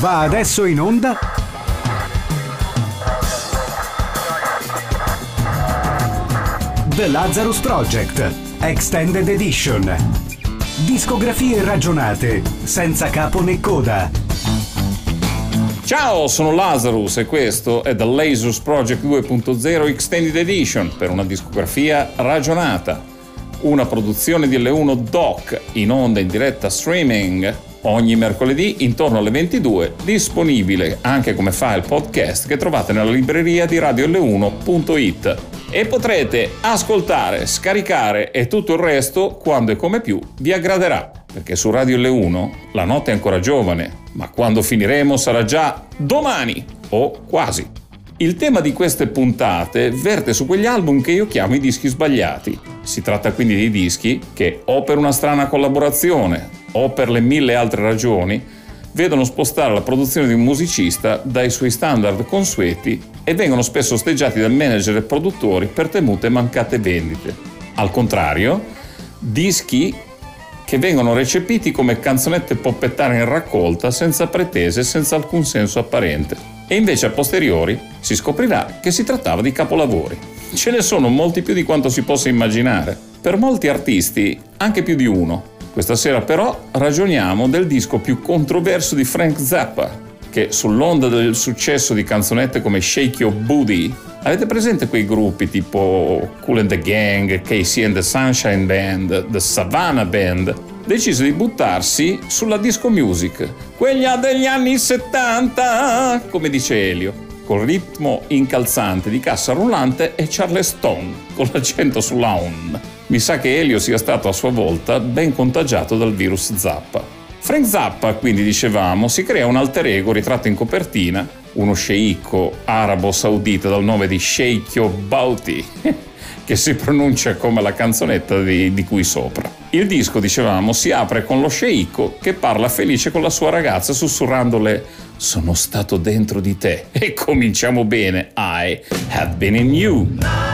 Va adesso in onda The Lazarus Project Extended Edition. Discografie ragionate, senza capo né coda. Ciao, sono Lazarus e questo è The Lazarus Project 2.0 Extended Edition per una discografia ragionata. Una produzione di L1 Doc in onda in diretta streaming ogni mercoledì intorno alle 22, disponibile anche come file podcast che trovate nella libreria di radioL1.it. E potrete ascoltare, scaricare e tutto il resto quando e come più vi aggraderà. Perché su Radio L1 la notte è ancora giovane, ma quando finiremo sarà già domani o quasi. Il tema di queste puntate verte su quegli album che io chiamo i dischi sbagliati. Si tratta quindi di dischi che o per una strana collaborazione o per le mille altre ragioni, vedono spostare la produzione di un musicista dai suoi standard consueti e vengono spesso osteggiati dal manager e produttori per temute mancate vendite. Al contrario, dischi che vengono recepiti come canzonette poppettare in raccolta senza pretese e senza alcun senso apparente. E invece a posteriori si scoprirà che si trattava di capolavori. Ce ne sono molti più di quanto si possa immaginare. Per molti artisti anche più di uno. Questa sera però ragioniamo del disco più controverso di Frank Zappa, che sull'onda del successo di canzonette come Shake Your Booty, avete presente quei gruppi tipo Cool and the Gang, Casey and the Sunshine Band, The Savannah Band, decise di buttarsi sulla disco music, quella degli anni 70, come dice Elio, col ritmo incalzante di cassa rullante e Charleston, con l'accento sulla on mi sa che Elio sia stato a sua volta ben contagiato dal virus Zappa. Frank Zappa, quindi dicevamo, si crea un alter ego ritratto in copertina, uno sceicco arabo saudita dal nome di Sheikh Bauti, che si pronuncia come la canzonetta di, di, cui sopra. Il disco, dicevamo, si apre con lo sceicco che parla felice con la sua ragazza sussurrandole sono stato dentro di te e cominciamo bene I have been in you.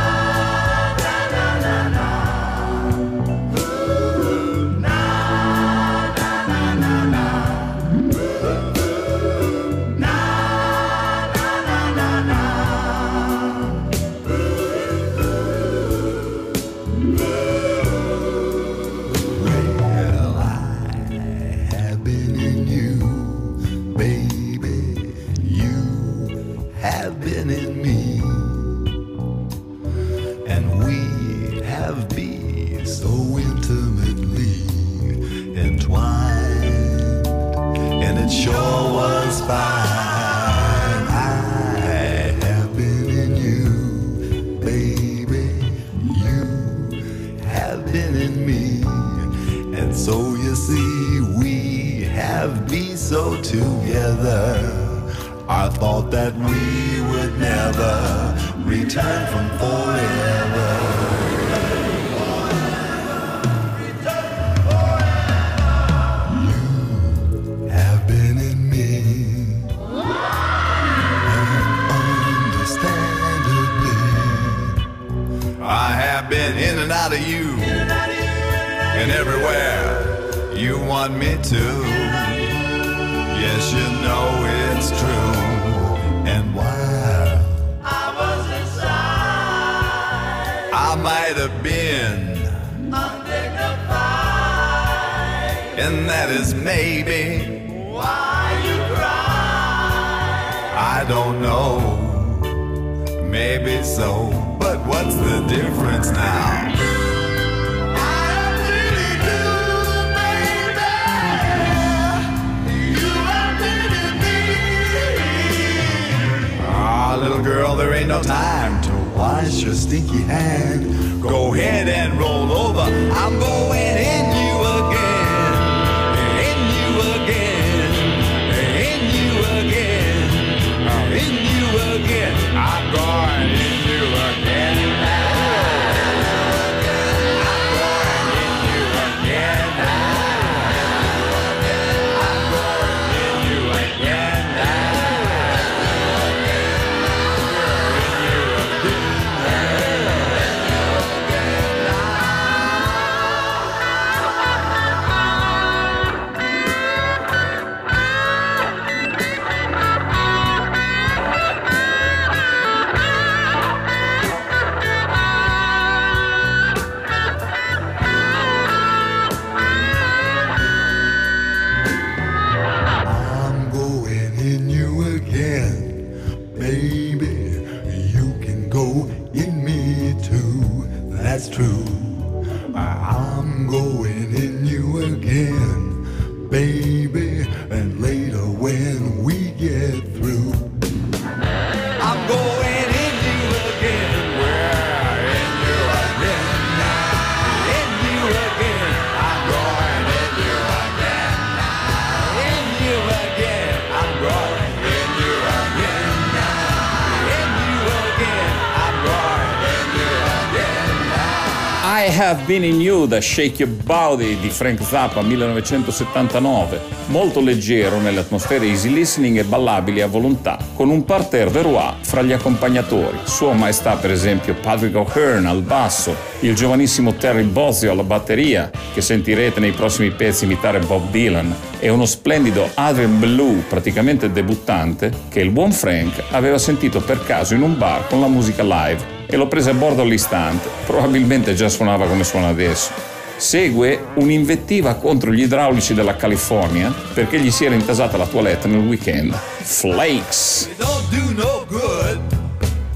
In You da Shake Your Body di Frank Zappa 1979, molto leggero nelle atmosfere easy listening e ballabili a volontà, con un parterre verois fra gli accompagnatori. Sua maestà per esempio Patrick O'Hearn al basso, il giovanissimo Terry Bozzio alla batteria, che sentirete nei prossimi pezzi imitare Bob Dylan, e uno splendido Adrian Blue, praticamente debuttante, che il buon Frank aveva sentito per caso in un bar con la musica live e l'ho presa a bordo all'istante. Probabilmente già suonava come suona adesso. Segue un'invettiva contro gli idraulici della California perché gli si era intasata la toilette nel weekend. Flakes! They don't do no good.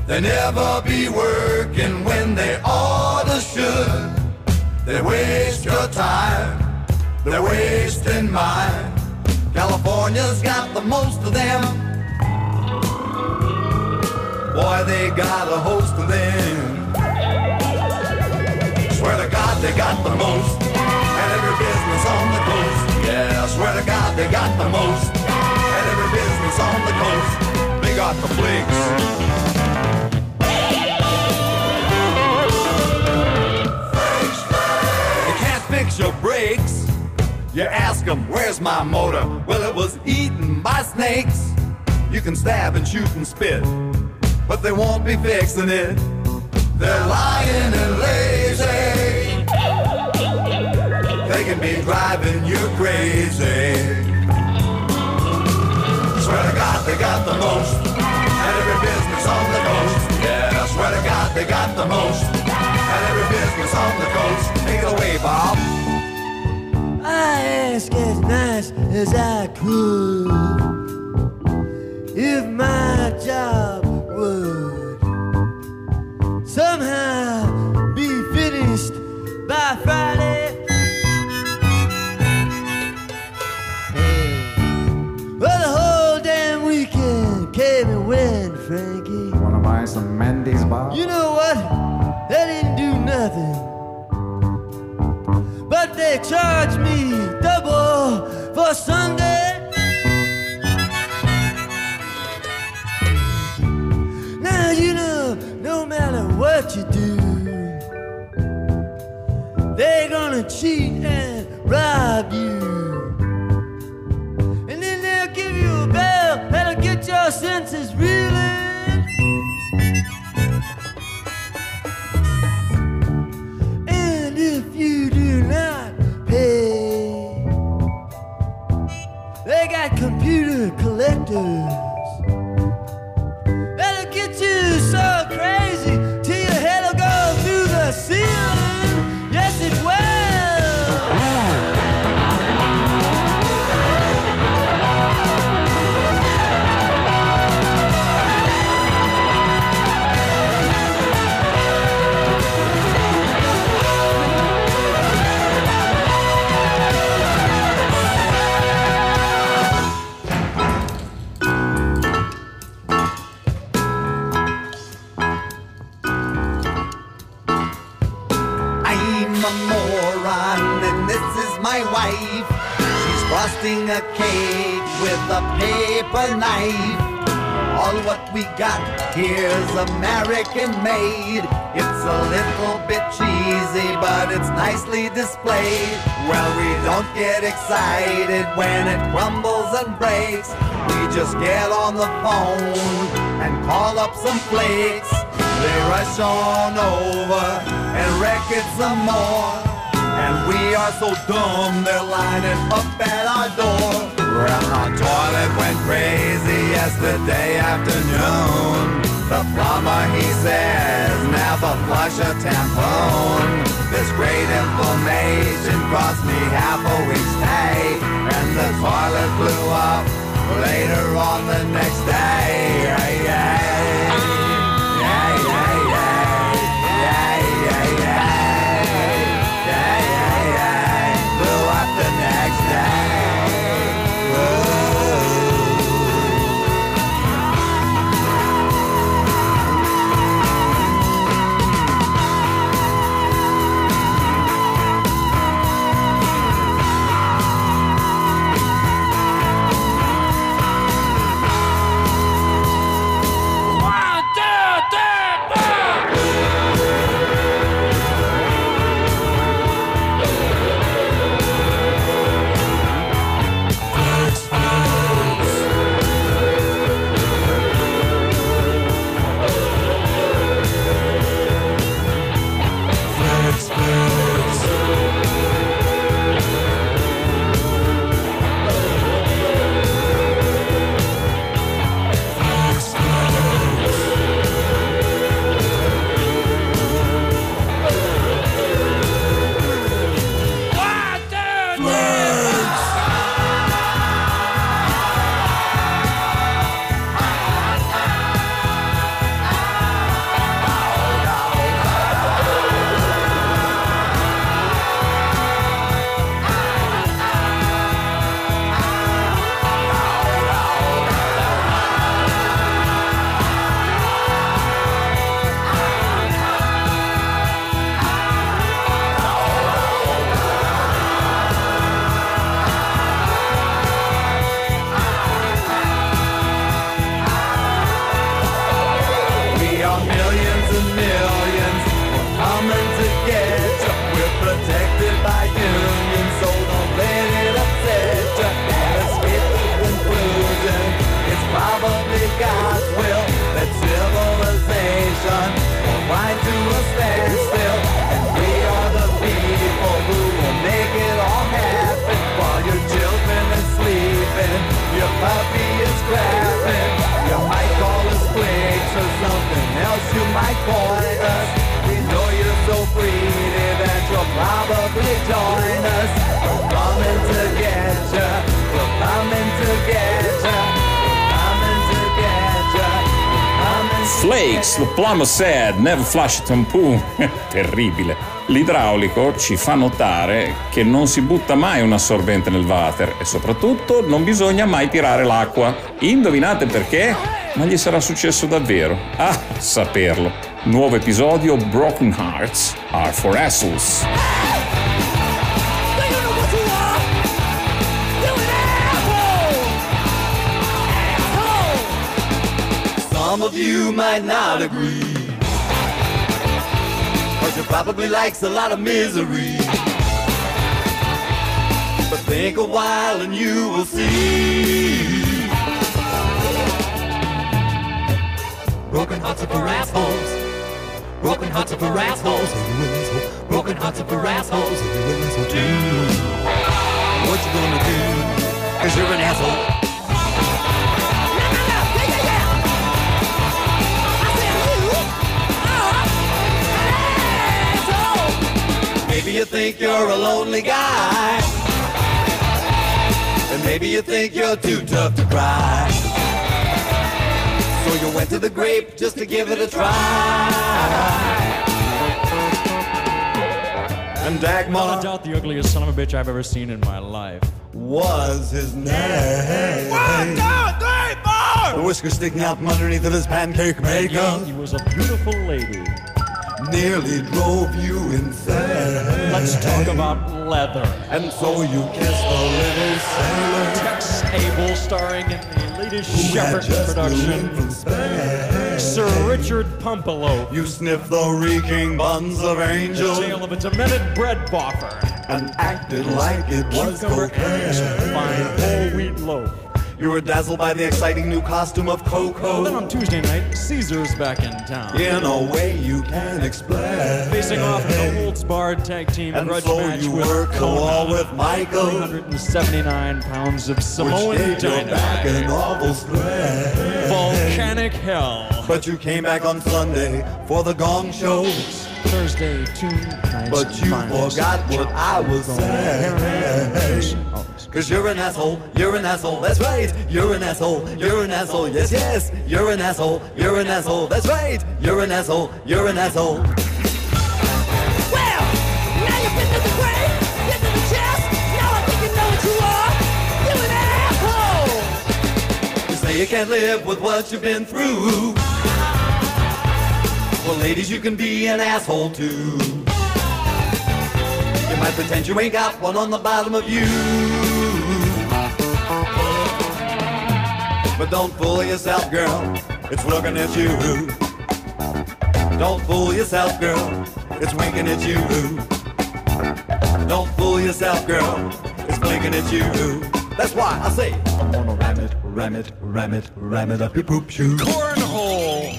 They never be working when they oughta should. They waste your time. They're wasting mine. California's got the most of them. Boy, they got a host of them. Swear to God, they got the most. And every business on the coast. Yeah, swear to God, they got the most. And every business on the coast. They got the flakes. Fix your brakes. You ask them, where's my motor? Well, it was eaten by snakes. You can stab and shoot and spit, but they won't be fixing it. They're lying and lazy. They can be driving you crazy. Swear to God, they got the most. And every business on the coast. Yeah, swear to God, they got the most. And every business on the coast. Take it away, Bob. I ask as nice as I could if my job Bob? You know what? They didn't do nothing. But they charged me double for Sunday. Now you know, no matter what you do, they're gonna cheat and rob you. And then they'll give you a bell that'll get your senses reeling. Pay, they got computer collectors. My wife. She's frosting a cake with a paper knife. All what we got here's American made. It's a little bit cheesy, but it's nicely displayed. Well, we don't get excited when it crumbles and breaks. We just get on the phone and call up some flakes. They rush on over and wreck it some more. And we are so dumb, they're lining up at our door. Well, our toilet went crazy yesterday afternoon. The plumber, he says, never flush a tampon. This great information cost me half a week's pay. And the toilet blew up later on the next day. Plumber said, never flush a tampoo. Terribile. L'idraulico ci fa notare che non si butta mai un assorbente nel water e soprattutto non bisogna mai tirare l'acqua. Indovinate perché? Ma gli sarà successo davvero. Ah, saperlo. Nuovo episodio Broken Hearts are for assholes. Might not agree. Cause you probably likes a lot of misery. But think a while and you will see. Broken hearts are for assholes. Broken hearts are for assholes. Broken hearts are for assholes. What you gonna do? Cause you're an asshole. You think you're a lonely guy. And maybe you think you're too tough to cry. So you went to the grape just to give it a try. And Without a Dagmar doubt, the ugliest son of a bitch I've ever seen in my life. was his name. One, two, three, four! The whisker sticking out from underneath of his pancake maker. He was a beautiful lady. Nearly drove you insane. Let's talk about leather. And so you kissed the little sailor Tex Abel starring in the latest who Shepherd production. Sir Richard Pumpelo. You sniffed the reeking buns of angels. The of a demented bread boffer. and acted like it was Cucumber and a cocaine. fine whole wheat loaf. You were dazzled by the exciting new costume of Coco. Then on Tuesday night, Caesar's back in town. In a way you can explain. Facing off in a Holtz Barred tag team And grudge so match you with the wall Kona. with Michael, 379 pounds of which Samoan gave your back an awful. Volcanic hell. But you came back on Sunday for the gong show. Thursday, two nights. But you finals. forgot what I was saying. Oh. Cause you're an asshole, you're an asshole, that's right. You're an asshole, you're an asshole, yes, yes. You're an asshole, you're an asshole, that's right. You're an asshole, you're an asshole. Well, now you've been to the brain, been to the chest. Now I think you know what you are. You an asshole. You say you can't live with what you've been through. Well, ladies, you can be an asshole too. You might pretend you ain't got one on the bottom of you. But don't fool yourself, girl. It's looking at you. Don't fool yourself, girl. It's winking at you. Don't fool yourself, girl. It's blinking at you. That's why I say, I'm gonna ram it, ram it, ram it, ram it up your poop shoot. Cornhole.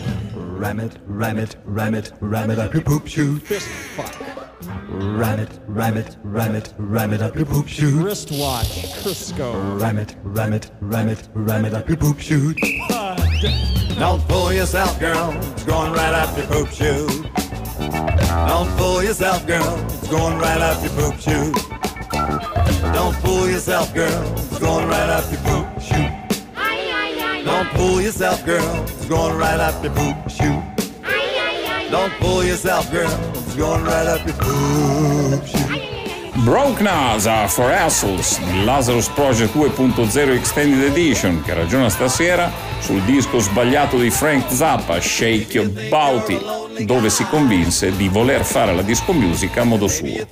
Ram it, ram it, ram it, ram it up your poop shoot. Fist fuck. Ram it, ram it, ram it, ram it up your poop shoot. Wristwatch. Crisco. Ram it, ram it, ram it, ram it up your poop shoot. Don't fool yourself, girl. It's going right up your poop shoot. Don't fool yourself, girl. It's going right up your poop shoot. Don't fool yourself, girl. It's going right up your poop shoot. Don't fool yourself, girl. It's going right up your poop shoot. Don't fool yourself, girl. Going right up your. Broken Hearts are for Assholes di Lazarus Project 2.0 Extended Edition che ragiona stasera sul disco sbagliato di Frank Zappa, Shake Your Booty, dove si convinse di voler fare la disco music a modo suo.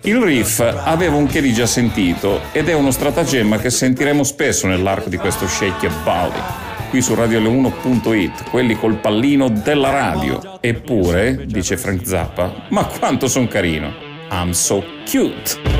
Il riff aveva un che di già sentito ed è uno stratagemma che sentiremo spesso nell'arco di questo Shake Your Booty. Qui su radio1.it, quelli col pallino della radio. Eppure, dice Frank Zappa, ma quanto son carino. I'm so cute.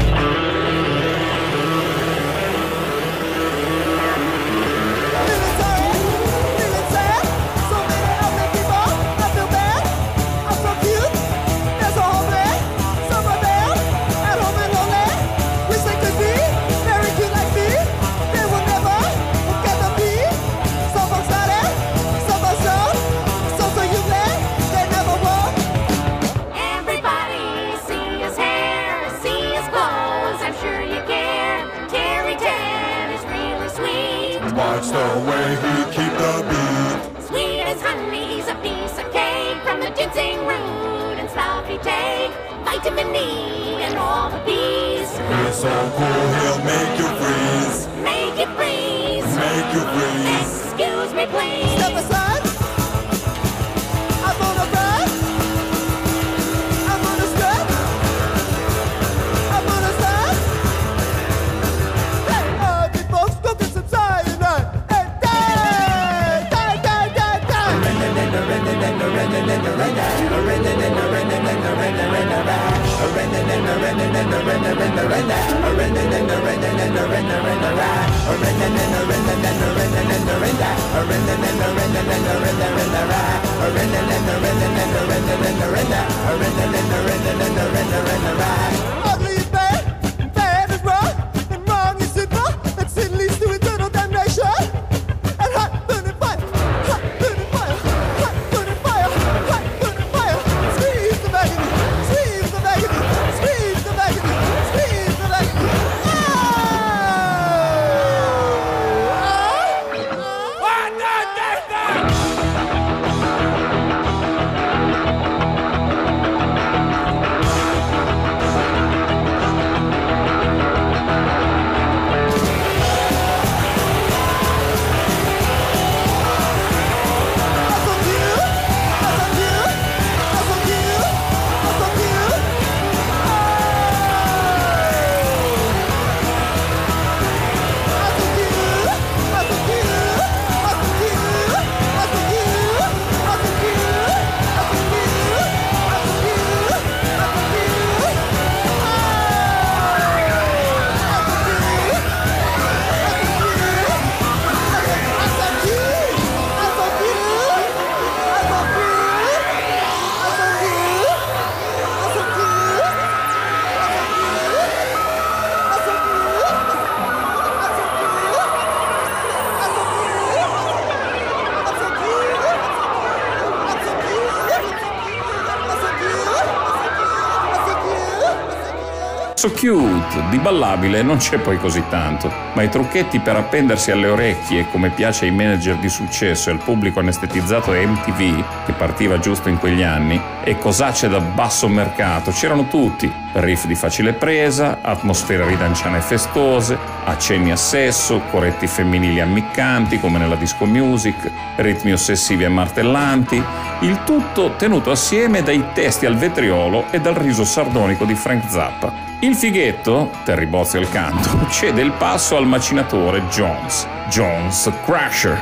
So cute, di ballabile non c'è poi così tanto, ma i trucchetti per appendersi alle orecchie, come piace ai manager di successo e al pubblico anestetizzato MTV, che partiva giusto in quegli anni, e cosacce da basso mercato, c'erano tutti. Riff di facile presa, atmosfere ridanciane e festose, accenni a sesso, coretti femminili ammiccanti come nella disco music, ritmi ossessivi e martellanti, il tutto tenuto assieme dai testi al vetriolo e dal riso sardonico di Frank Zappa. Il fighetto, Terry Bozzi al canto, cede il passo al macinatore Jones, Jones Crusher.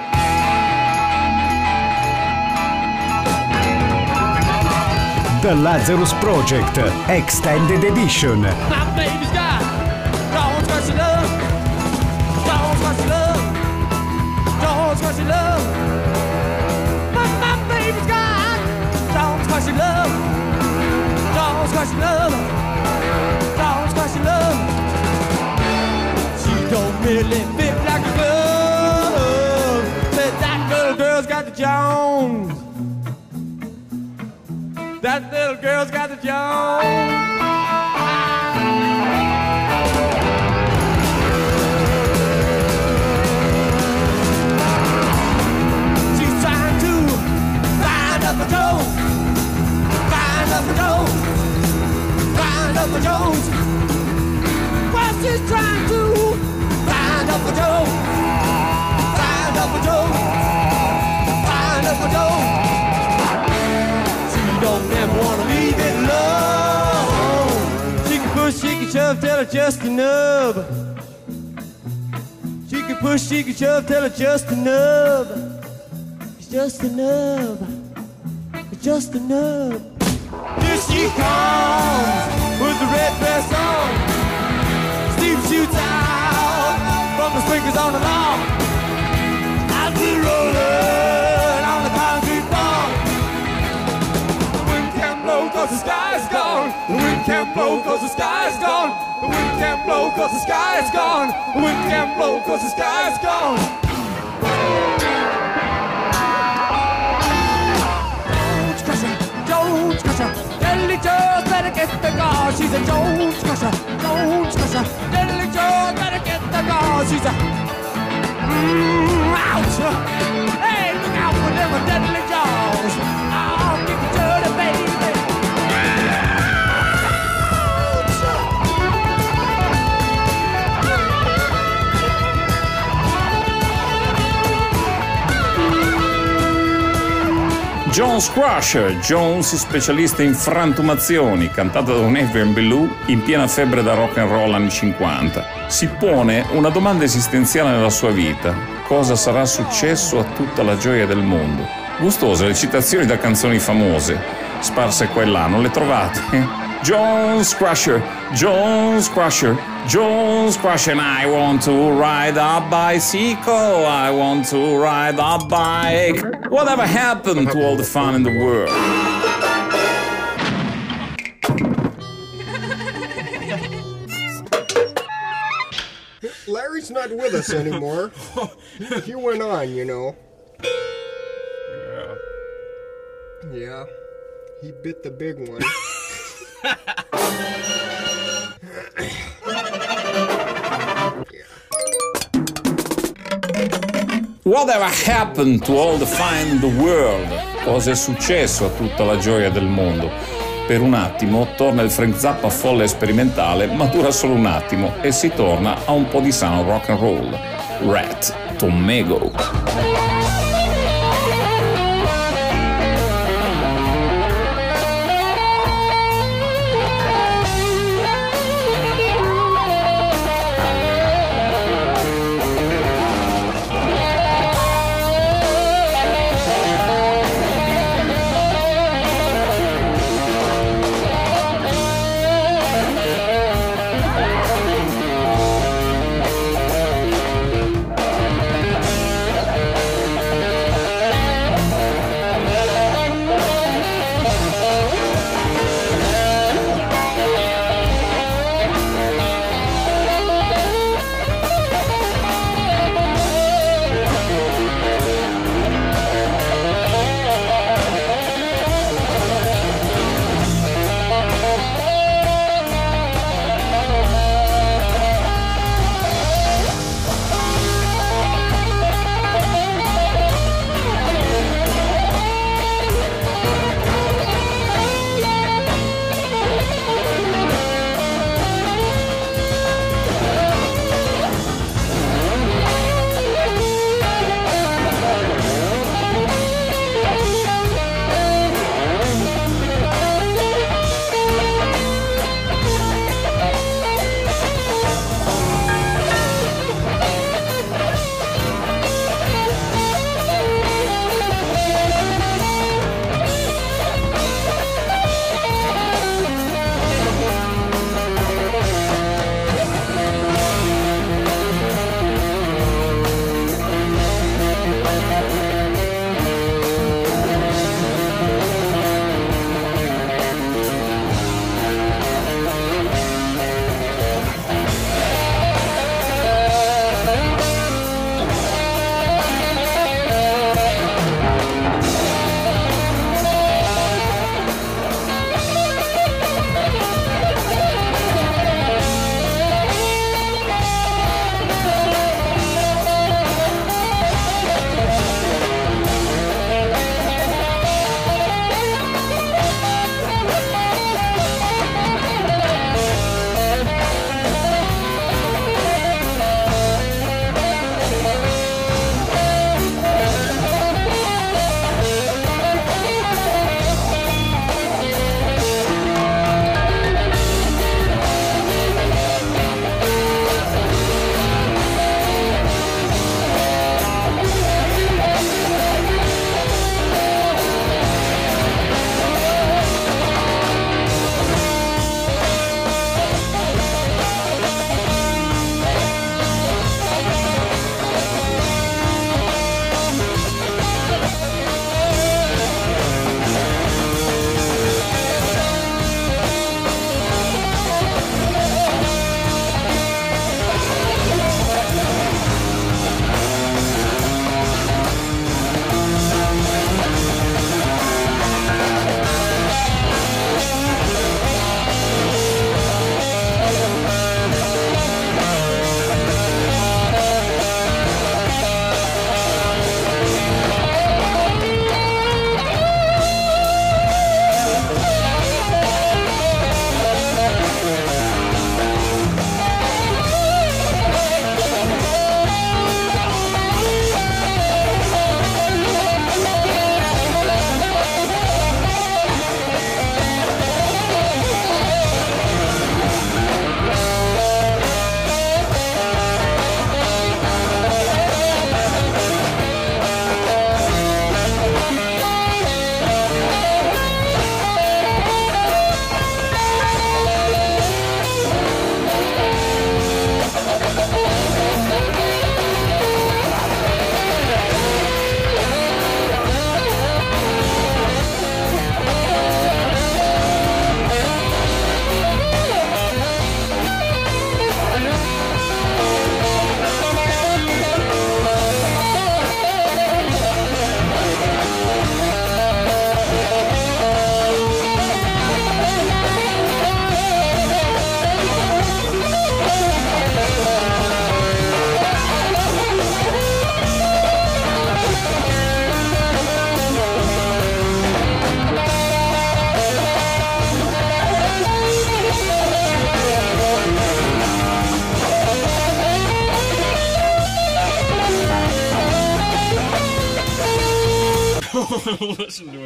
The Lazarus Project Extended Edition. My baby's got dogs what she love. Dogs what she love. Dogs what she love. But my baby's got dogs what she love. Dogs what she love. Really fit like a glove. But that little girl's got the Jones. That little girl's got the Jones. She's trying to find up a Jones, find up a Jones, find up a Jones. Well, she's trying to shove, tell her just enough. She can push, she can shove, tell her just enough. It's just enough. It's just enough. Here she comes with the red dress the on the lawn. As we rolling on the concrete floor. The wind can't blow cause the sky's gone. The wind can't blow cause the sky's gone. The wind can't blow cause the sky's gone. The wind can't blow cause the sky's gone. Jones Crusher, Jones Crusher, Deadly Jones better get the car. She's a Jones Crusher, Jones Crusher, Deadly Jones better the car. She's a Mm, ouch! Hey, look out for them deadly Jones Crusher, Jones specialista in frantumazioni, cantata da un Adrian Belew in piena febbre da rock and roll anni 50. Si pone una domanda esistenziale nella sua vita. Cosa sarà successo a tutta la gioia del mondo? Gustose le citazioni da canzoni famose, sparse qua e là, non le trovate? Jones Crusher, Jones Crusher, Jones Crusher, and I want to ride a bicycle, I want to ride a bike. Whatever happened to all the fun in the world? Larry's not with us anymore. he went on, you know. Yeah. Yeah. He bit the big one. Whatever happened to all the fun the world? Cosa è successo a tutta la gioia del mondo? Per un attimo torna il Frank Zappa folle sperimentale, ma dura solo un attimo e si torna a un po' di sano rock and roll. Rat Tomego.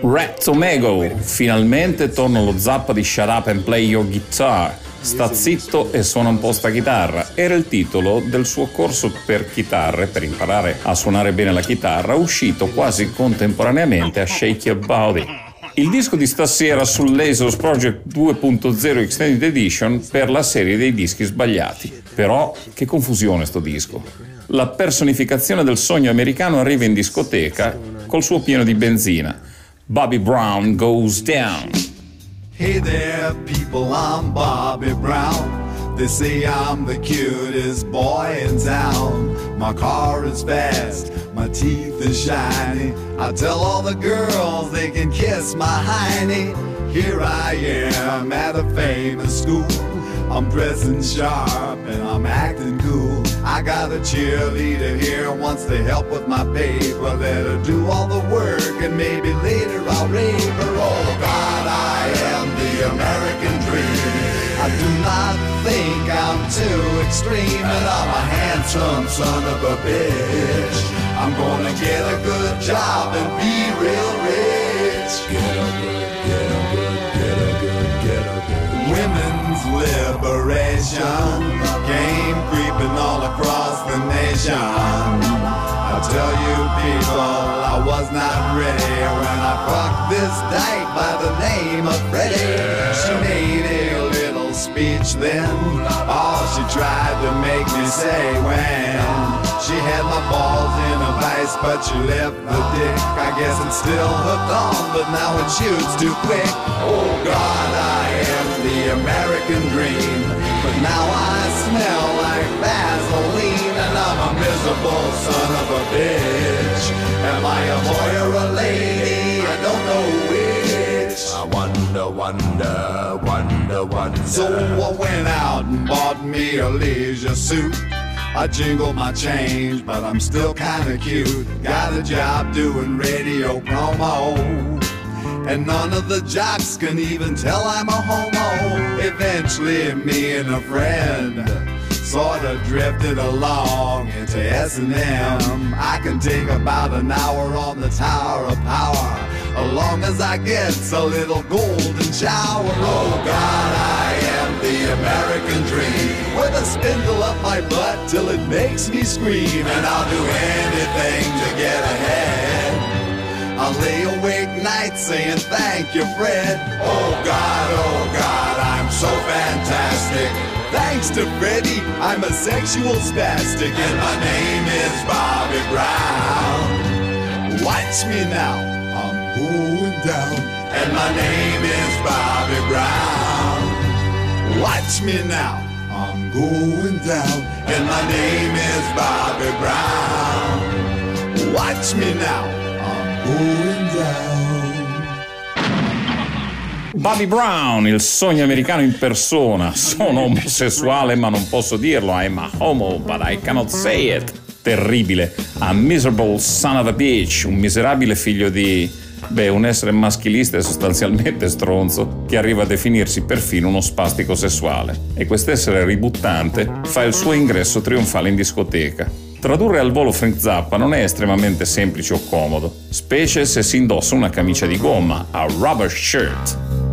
Rat Tomago, finalmente torna lo zappa di Shut Up and Play Your Guitar. Sta zitto e suona un po' sta chitarra. Era il titolo del suo corso per chitarre, per imparare a suonare bene la chitarra, uscito quasi contemporaneamente a Shake Your Body. Il disco di stasera sull'Asos Project 2.0 Extended Edition per la serie dei dischi sbagliati. Però, che confusione sto disco. La personificazione del sogno americano arriva in discoteca col suo pieno di benzina. Bobby Brown goes down. Hey there, people, I'm Bobby Brown. They say I'm the cutest boy in town. My car is fast, my teeth are shiny. I tell all the girls they can kiss my hiney. Here I am at a famous school. I'm dressing sharp and I'm acting cool. I got a cheerleader here wants to help with my paper. Let her do all the work and maybe later I'll rave her. Oh God, I am the American dream. I do not think I'm too extreme, and I'm a handsome son of a bitch. I'm gonna get a good job and be real rich. Get a good, get a good, get a good, get a good. Liberation came creeping all across the nation. I tell you people, I was not ready when I fucked this dyke by the name of Freddie. She made a little speech then, all she tried to make me say when she had my balls in a vice, but she left the dick. I guess it's still hooked on, but now it shoots too quick. Oh God, I am American dream, but now I smell like Vaseline, and I'm a miserable son of a bitch. Am I a boy or a lady? I don't know which. I wonder, wonder, wonder, wonder. So I went out and bought me a leisure suit. I jingled my change, but I'm still kinda cute. Got a job doing radio promo. And none of the jocks can even tell I'm a homo. Eventually, me and a friend sorta drifted along into S&M. I can take about an hour on the Tower of Power, as long as I get a little golden shower. Oh God, I am the American dream, with a spindle up my butt till it makes me scream, and I'll do anything to get ahead. I'll lay awake nights saying thank you, Fred. Oh God, oh God, I'm so fantastic. Thanks to Freddie, I'm a sexual spastic, and my name is Bobby Brown. Watch me now, I'm going down, and my name is Bobby Brown. Watch me now, I'm going down, and my name is Bobby Brown. Watch me now. Bobby Brown, il sogno americano in persona. Sono omosessuale ma non posso dirlo. I'm a homo, but I cannot say it. Terribile. A miserable son of a bitch. Un miserabile figlio di... Beh, un essere maschilista e sostanzialmente stronzo che arriva a definirsi perfino uno spastico sessuale. E quest'essere ributtante fa il suo ingresso trionfale in discoteca. Tradurre al volo Frank Zappa non è estremamente semplice o comodo, specie se si indossa una camicia di gomma, a rubber shirt.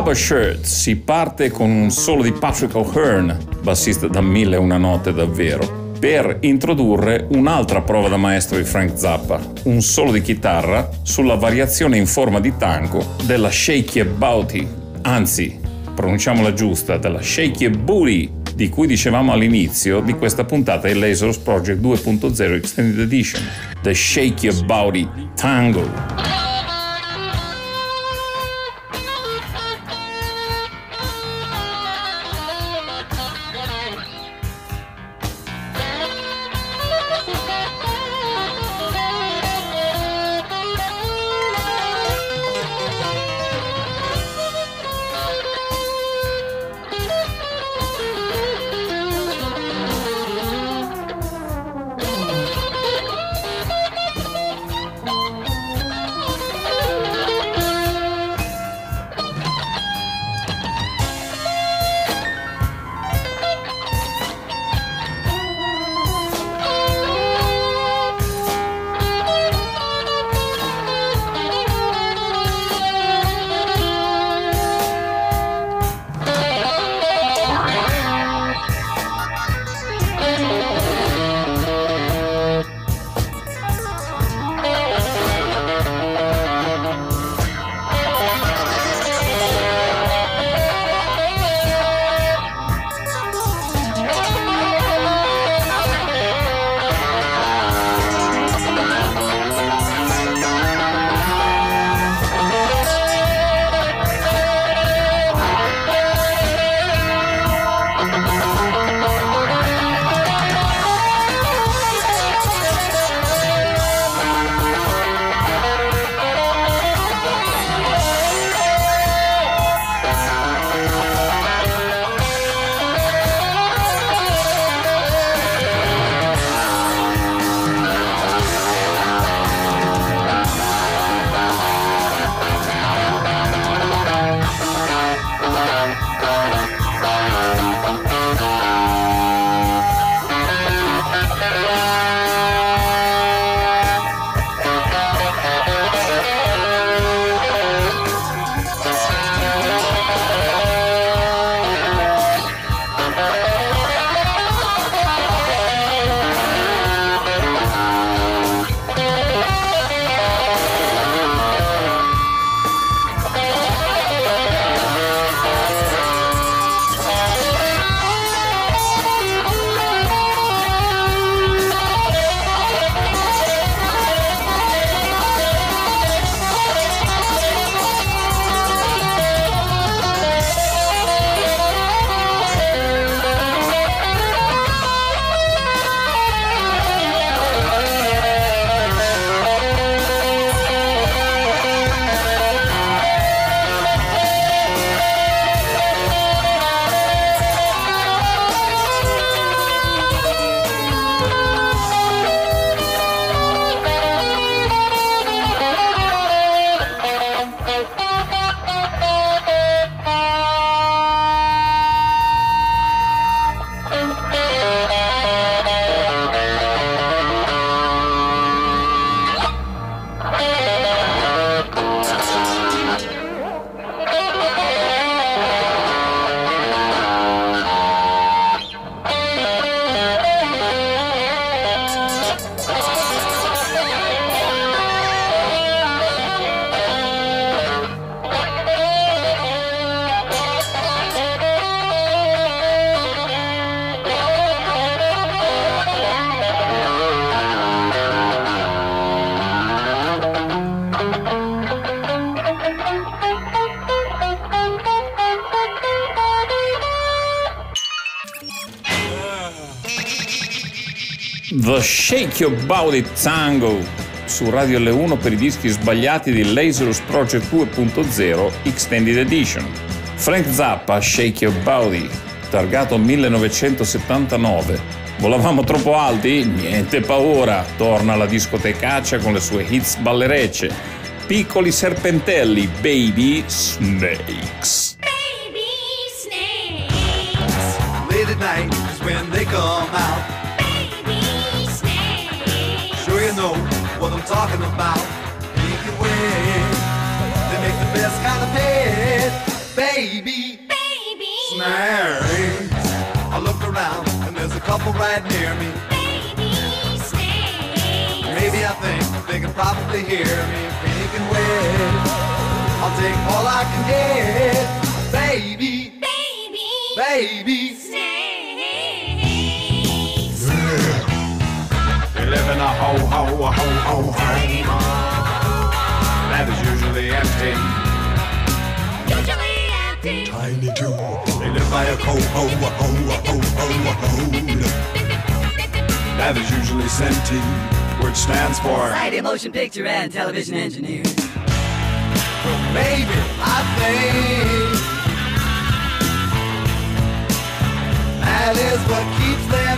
A Rubber Shirt si parte con un solo di Patrick O'Hearn, bassista da mille e una notte davvero, per introdurre un'altra prova da maestro di Frank Zappa, un solo di chitarra sulla variazione in forma di tango della Shake Your Booty, anzi, pronunciamola giusta, della Shake Your Booty, di cui dicevamo all'inizio di questa puntata di Lazarus Project 2.0 Extended Edition, The Shake Your Booty Tango. Shake Your Body Tango su Radio L1 per i dischi sbagliati di Lazarus Project 2.0 Extended Edition. Frank Zappa Shake Your Body, targato 1979. Volavamo troppo alti? Niente paura, torna alla discotecaccia con le sue hits ballerecce. Piccoli serpentelli, baby snakes. ho, ho, ho, ho, ho, ho. That is usually SMPTE, which stands for Society Motion Picture and Television Engineers. Well, maybe I think that is what keeps them.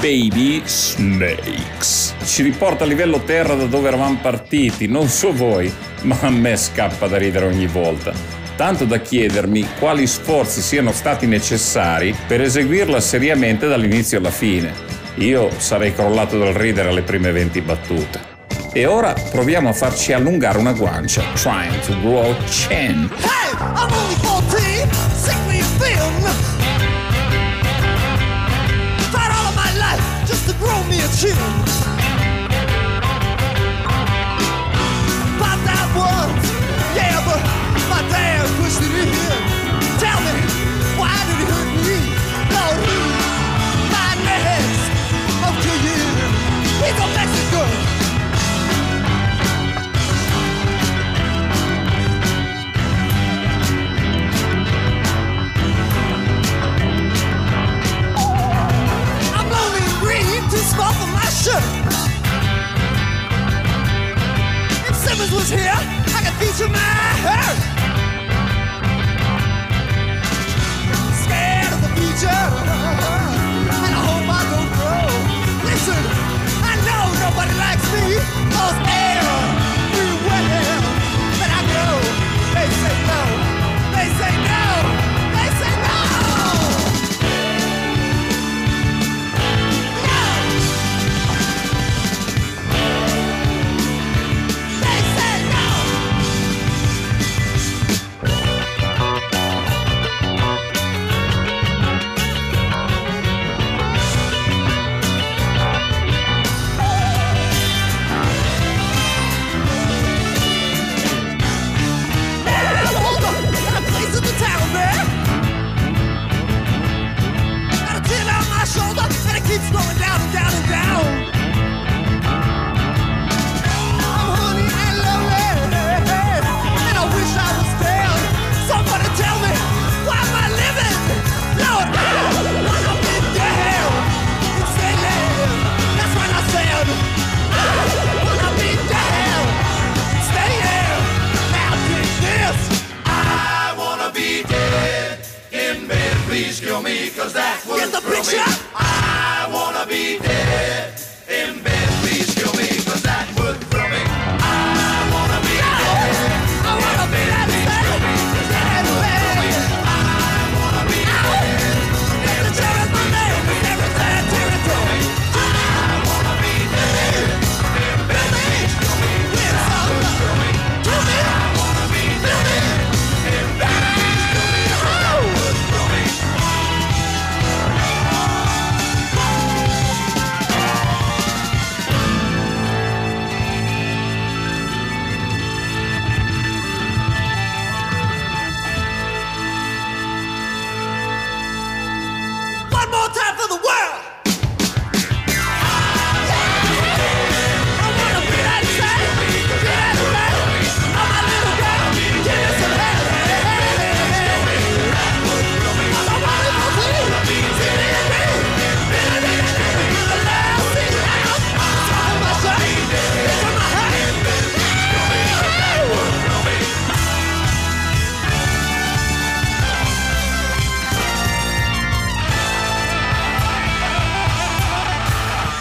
Baby Snakes. Ci riporta a livello terra da dove eravamo partiti, non so voi, ma a me scappa da ridere ogni volta. Tanto da chiedermi quali sforzi siano stati necessari per eseguirla seriamente dall'inizio alla fine. Io sarei crollato dal ridere alle prime 20 battute. E ora proviamo a farci allungare una guancia. Trying to grow chin. Hey, shit. shook. If Simmons was here, I could beat you my hurt. Scared of the future.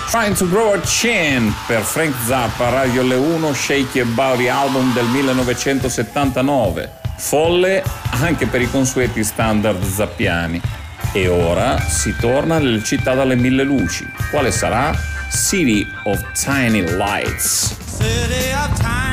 Trying to Grow a Chin per Frank Zappa, Radio Le 1, Shaky e Bauri album del 1979. Folle anche per i consueti standard zappiani. E ora si torna nelle città dalle mille luci. Quale sarà? City of Tiny Lights. City of Tiny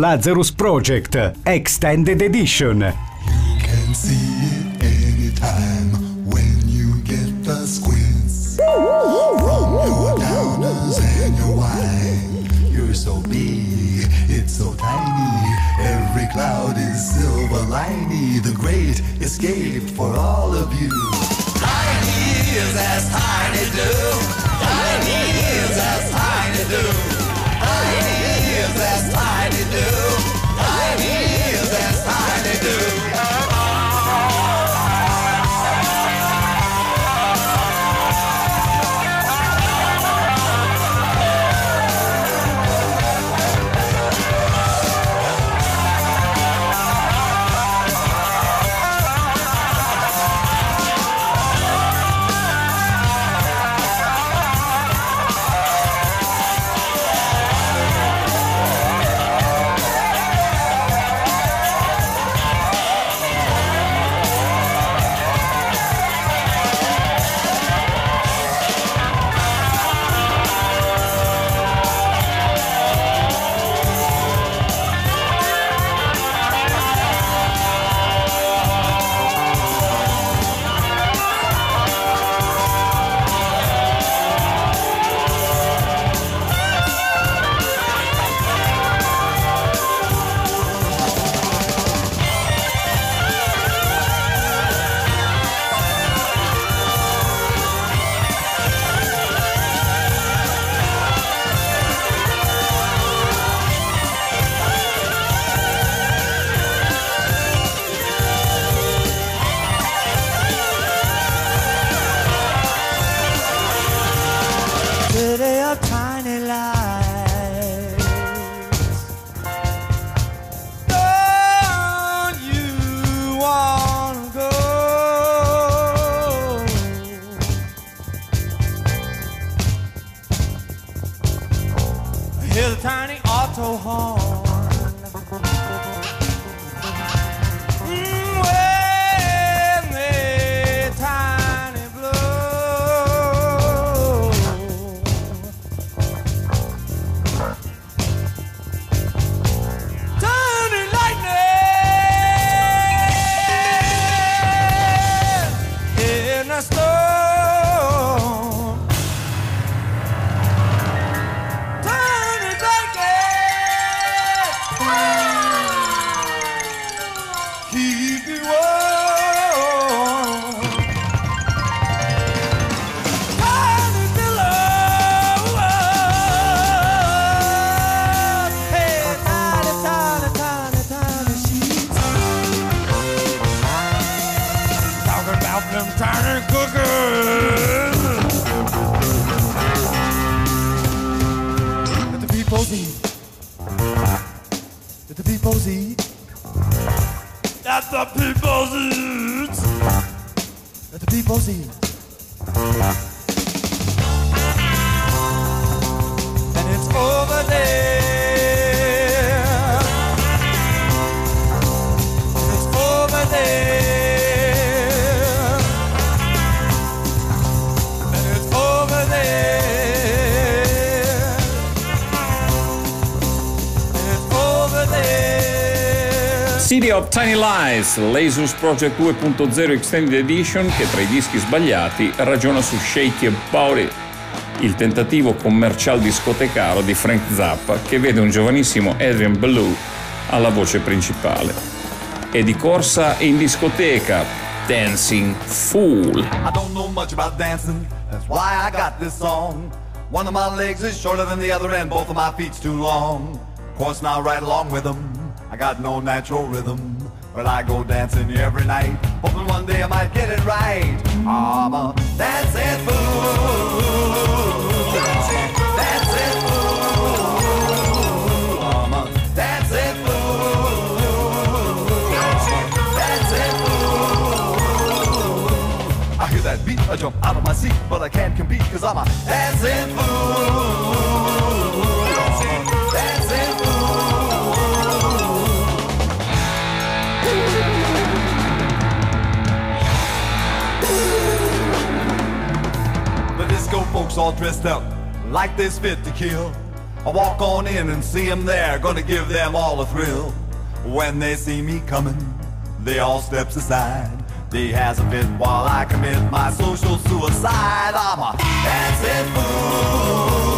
Lazarus Project Extended Edition. Tiny Lies, l'Asus Project 2.0 Extended Edition che tra i dischi sbagliati ragiona su Shake Your Body, il tentativo commercial discotecaro di Frank Zappa che vede un giovanissimo Adrian Belew alla voce principale. E di corsa in discoteca, Dancing Fool. I don't know much about dancing, that's why I got this song. One of my legs is shorter than the other, and both of my feet's too long. Of course, now right along with them, I got no natural rhythm. But I go dancing every night, hoping one day I might get it right. I'm a dancing fool. Dancing fool. I'm a dancing fool. Dancing fool. I hear that beat, I jump out of my seat, but I can't compete cause I'm a dancing fool. Folks all dressed up like they's fit to kill. I walk on in and see them there, gonna give them all a thrill. When they see me coming, they all steps aside. They has a fit while I commit my social suicide. I'm a dancing fool.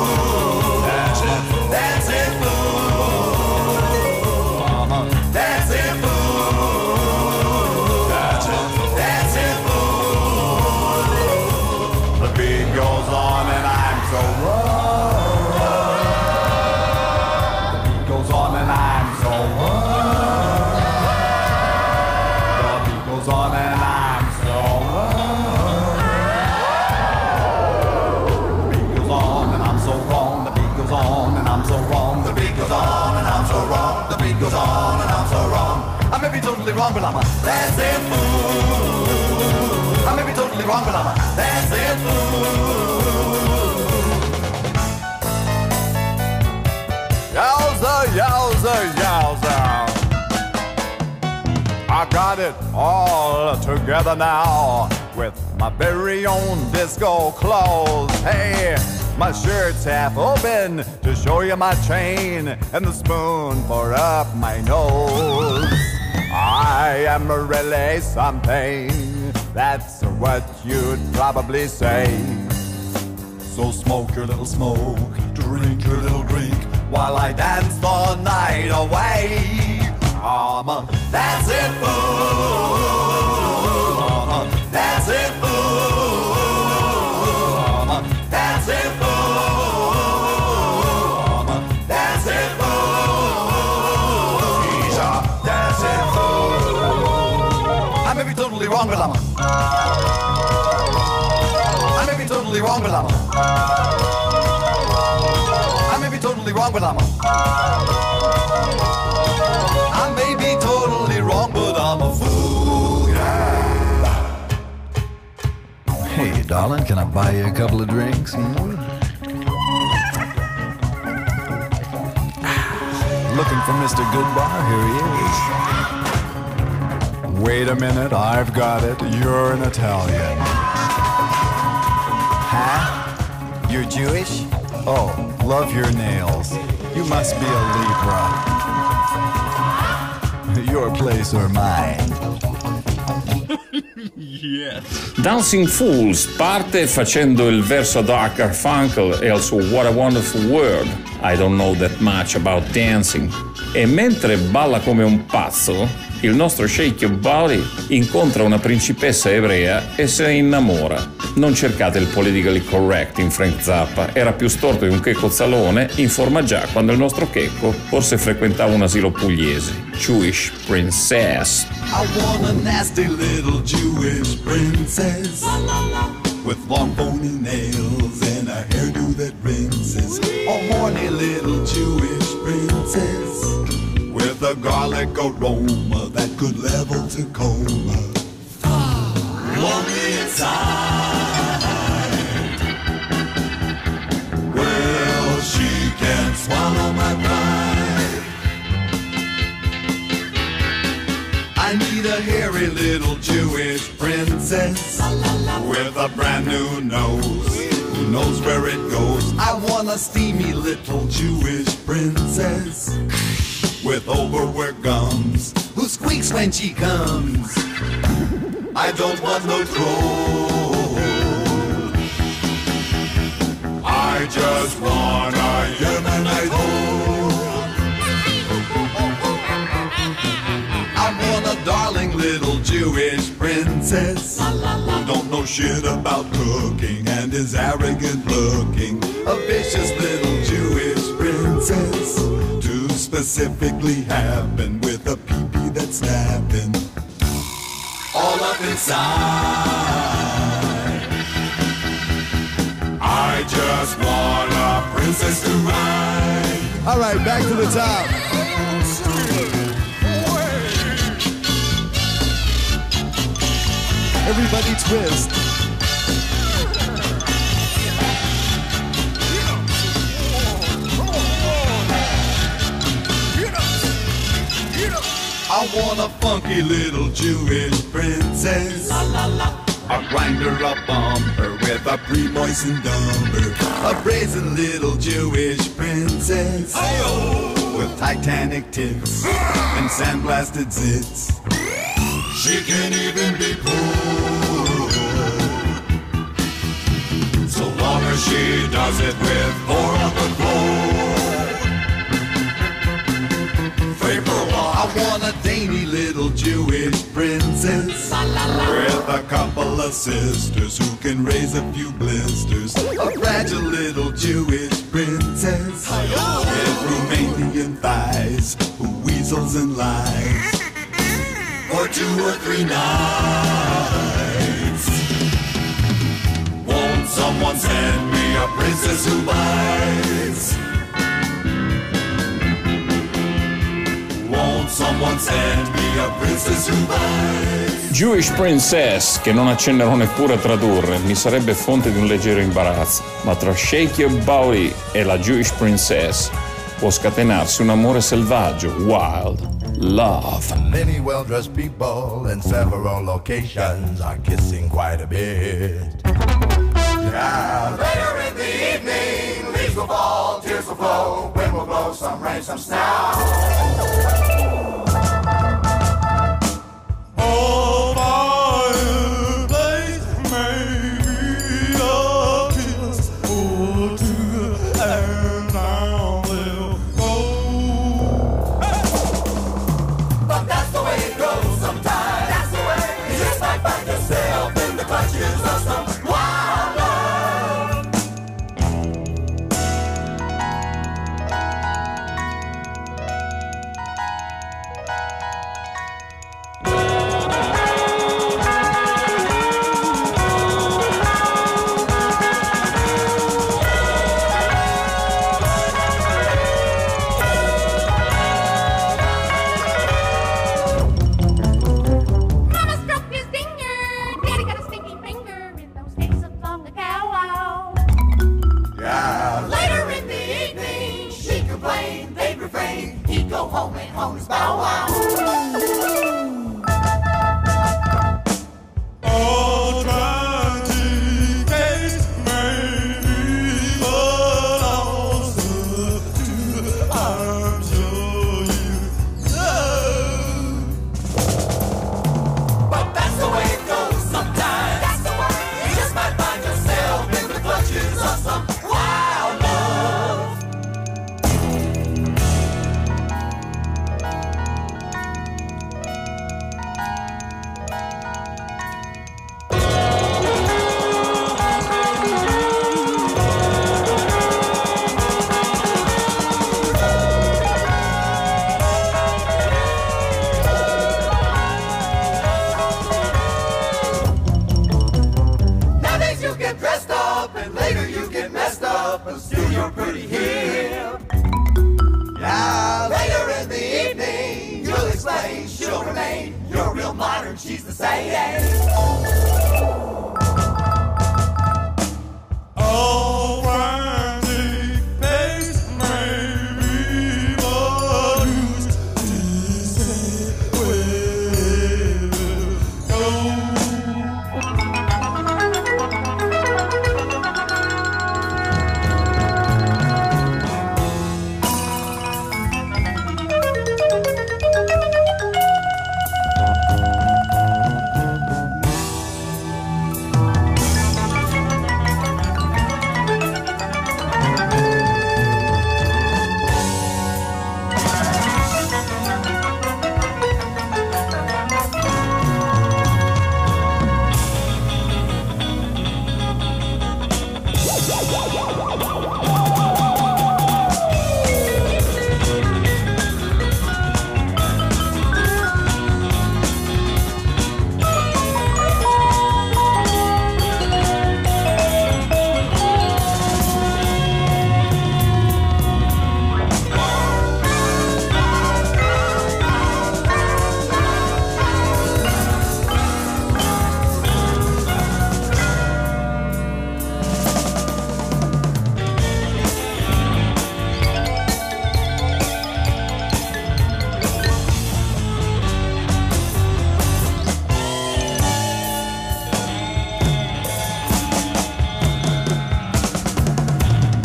Together now with my very own disco clothes. Hey, my shirt's half open to show you my chain and the spoon for up my nose. I am really something. That's what you'd probably say. So smoke your little smoke, drink your little drink, while I dance the night away. I'm a dancing fool. Wrong, but. I may be totally wrong, but I'm may be totally wrong, but I'm a fool. Yeah. Hey, darling, can I buy you a couple of drinks? Hmm? Looking for Mr. Goodbar? Here he is. Wait a minute, I've got it. You're an Italian. Huh? You're Jewish? Oh, love your nails. You must be a Libra. Your place or mine? Dancing Fools parte facendo il verso a Art Garfunkel e al suo What a Wonderful World, I don't know that much about dancing. E mentre balla come un pazzo, il nostro Shake Your Body incontra una principessa ebrea e se ne innamora. Non cercate il politically correct in Frank Zappa, era più storto di un checco zalone, in forma già quando il nostro checco forse frequentava un asilo pugliese. Jewish Princess. I want a nasty little Jewish princess with long bony nails a hairdo that rinses. A horny little Jewish princess with a garlic aroma that could level Tacoma. Lonely inside. Well, she can swallow my pride. I need a hairy little Jewish princess with a brand new nose knows where it goes. I want a steamy little Jewish princess with overworked gums who squeaks when she comes. I don't want no troll. I just want a Yemenite hoe. I a darling little Jewish princess who don't know shit about cooking and is arrogant looking. A vicious little Jewish princess to specifically happen with a peepee that's snapping all up inside. I just want a princess to ride. All right, back to the top. Everybody twist. I want a funky little Jewish princess. A grinder, a bumper with a pre-moistened dumper. A brazen little Jewish princess. With Titanic tits and sandblasted zits. She can even be poor. She does it with four on the. Vapor I want a dainty little Jewish princess with a couple of sisters who can raise a few blisters. A fragile little Jewish princess with Romanian thighs who weasels and lies for two or three nights. Someone send me a princess who bites? Won't someone send me a princess who bites? Jewish Princess, che non accennerò neppure a tradurre, mi sarebbe fonte di un leggero imbarazzo, ma tra Shake Your Body e la Jewish Princess può scatenarsi un amore selvaggio, wild, love. Many well dressed people in several locations are kissing quite a bit. Yeah. Later in the evening, leaves will fall, tears will flow, wind will blow, some rain, some snow. Oh,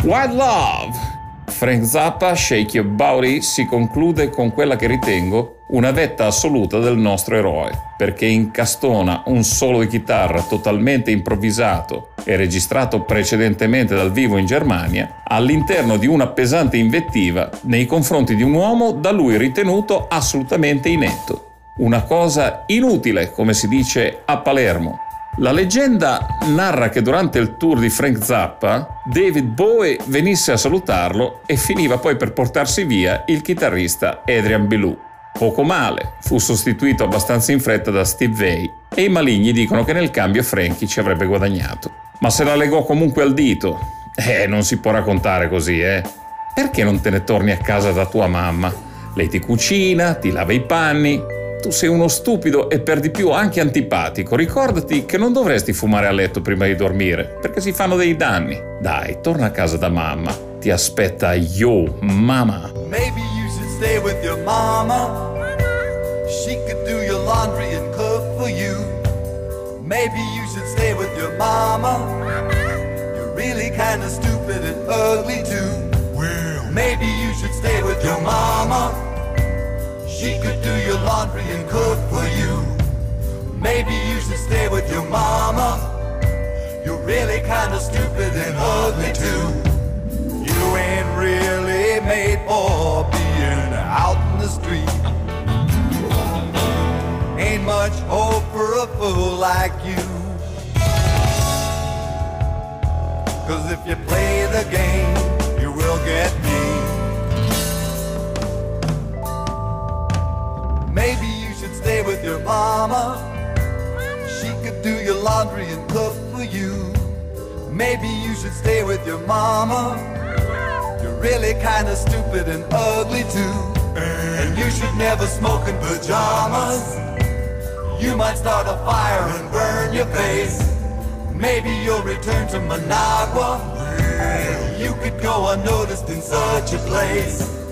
Wild Love! Frank Zappa, Shake Your Body, si conclude con quella che ritengo una vetta assoluta del nostro eroe, perché incastona un solo di chitarra totalmente improvvisato e registrato precedentemente dal vivo in Germania all'interno di una pesante invettiva nei confronti di un uomo da lui ritenuto assolutamente inetto. Una cosa inutile, come si dice a Palermo, la leggenda narra che durante il tour di Frank Zappa, David Bowie venisse a salutarlo e finiva poi per portarsi via il chitarrista Adrian Belew. Poco male, fu sostituito abbastanza in fretta da Steve Vai e i maligni dicono che nel cambio Frankie ci avrebbe guadagnato. Ma se la legò comunque al dito. Eh, non si può raccontare così, eh. Perché non te ne torni a casa da tua mamma? Lei ti cucina, ti lava i panni, tu sei uno stupido e per di più anche antipatico. Ricordati che non dovresti fumare a letto prima di dormire, perché si fanno dei danni. Dai, torna a casa da mamma. Ti aspetta yo, mamma. Maybe you should stay with your mama. She could do your laundry and cook for you. Maybe you should stay with your mama. You're really kinda stupid and ugly too. Well, maybe you should stay with your mama. She could do your laundry and cook for you. Maybe you should stay with your mama. You're really kinda stupid and ugly too. You ain't really made for being out in the street. Ain't much hope for a fool like you. Cause if you play the game, you will get me. Maybe you should stay with your mama. She could do your laundry and cook for you. Maybe you should stay with your mama. You're really kinda stupid and ugly too. And you should never smoke in pajamas. You might start a fire and burn your face. Maybe you'll return to Managua. You could go unnoticed in such a place.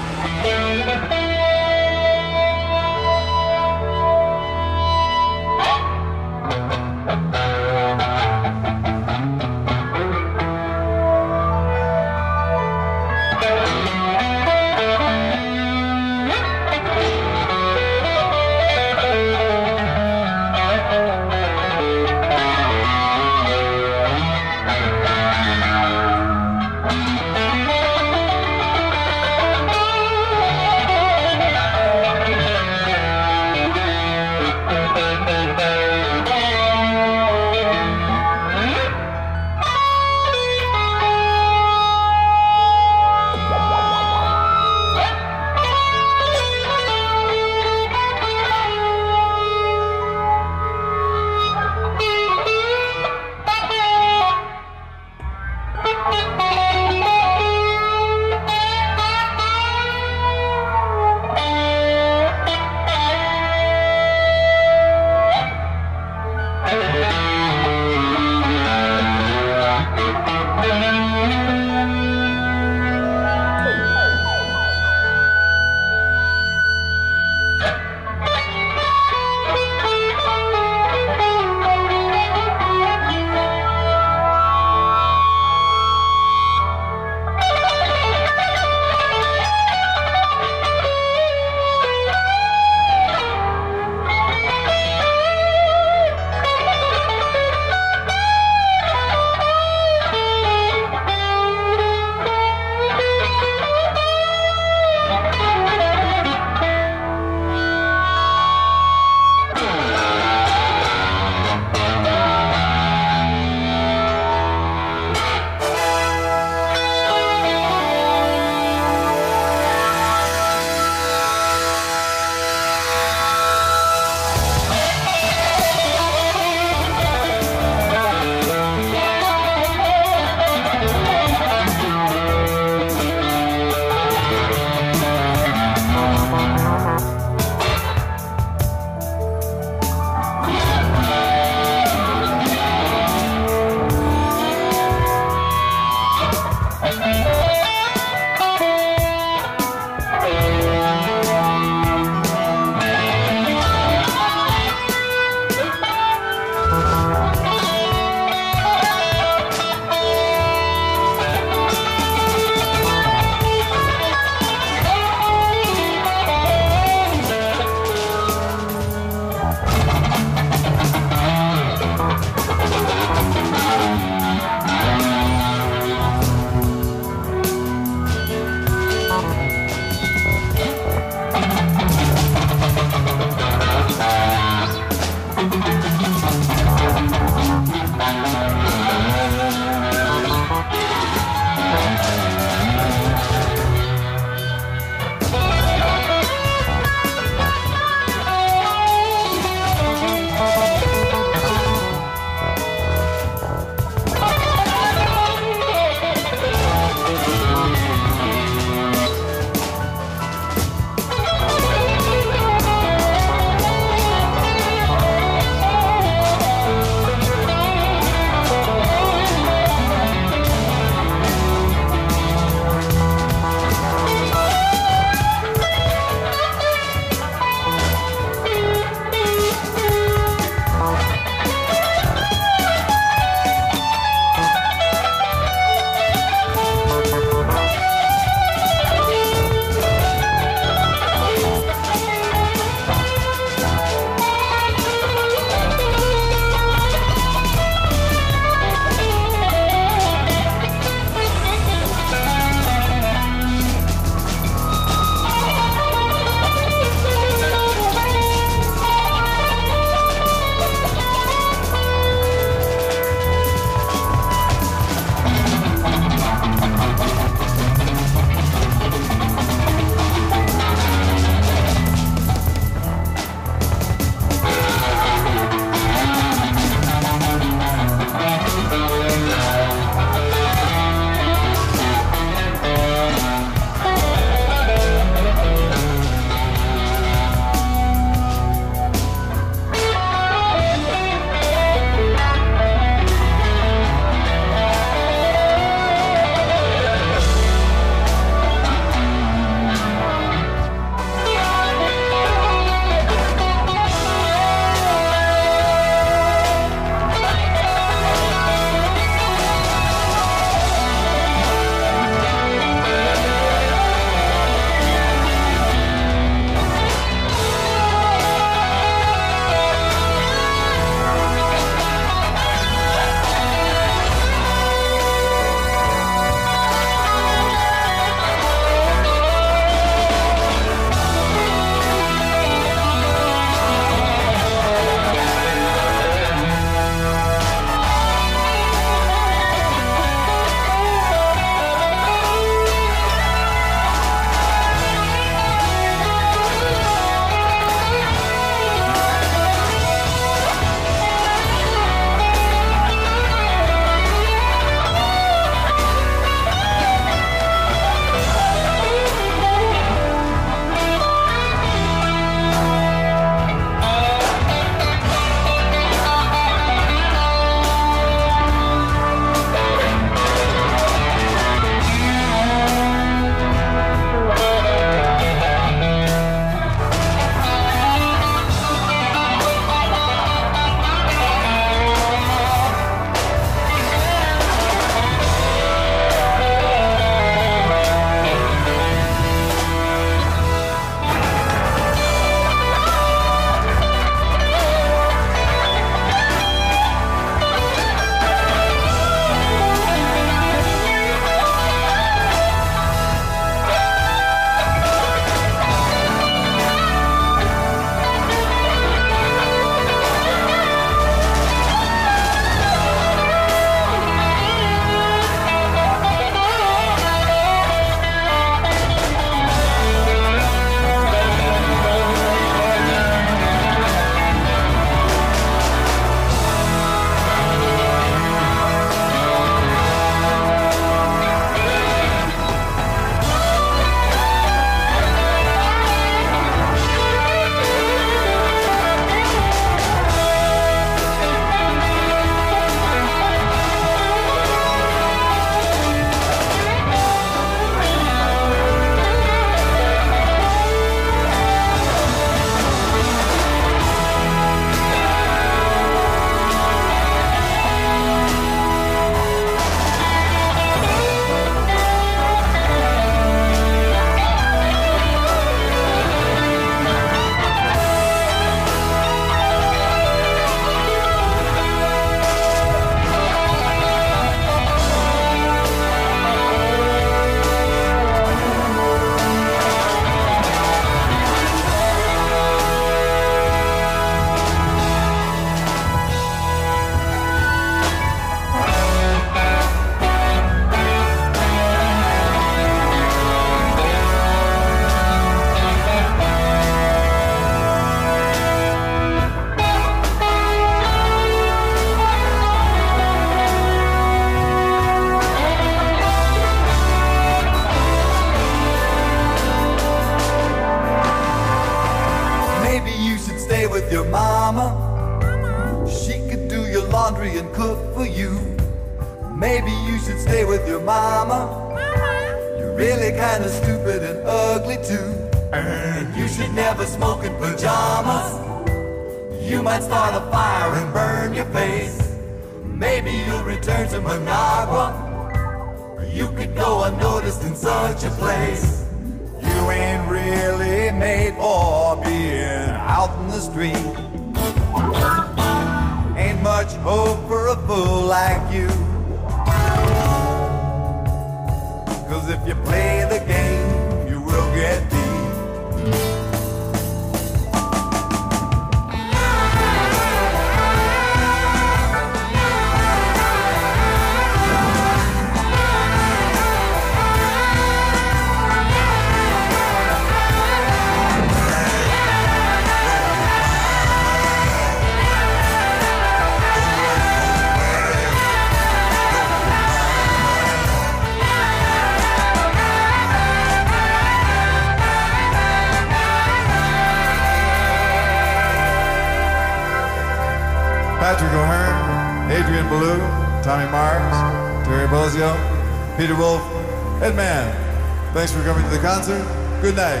The concert. Good night.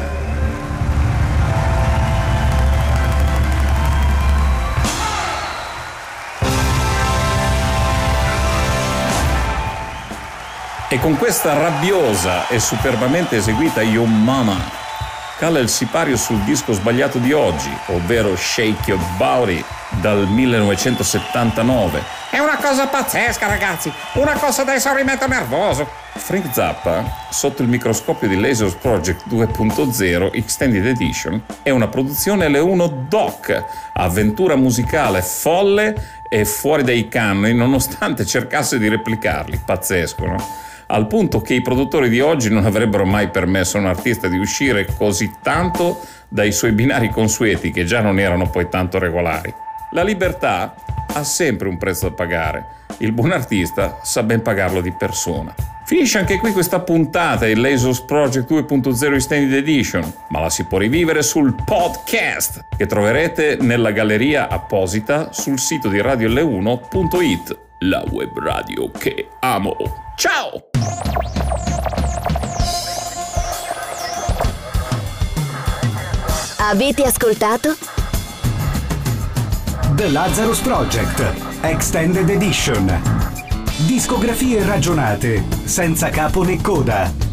E con questa rabbiosa e superbamente eseguita Yo Mama cala il sipario sul disco sbagliato di oggi, ovvero Shake Your Body dal 1979. È una cosa pazzesca, ragazzi! Una cosa da esaurimento nervoso! Frank Zappa, sotto il microscopio di Lasers Project 2.0 Extended Edition, è una produzione L1 Doc, avventura musicale folle e fuori dai canoni nonostante cercasse di replicarli. Pazzesco, no? Al punto che i produttori di oggi non avrebbero mai permesso a un artista di uscire così tanto dai suoi binari consueti, che già non erano poi tanto regolari. La libertà ha sempre un prezzo da pagare. Il buon artista sa ben pagarlo di persona. Finisce anche qui questa puntata, il Lasers Project 2.0 Extended Edition, ma la si può rivivere sul podcast che troverete nella galleria apposita sul sito di radioL1.it, la web radio che amo. Ciao! Avete ascoltato? Lazarus Project Extended Edition. Discografie ragionate, senza capo né coda.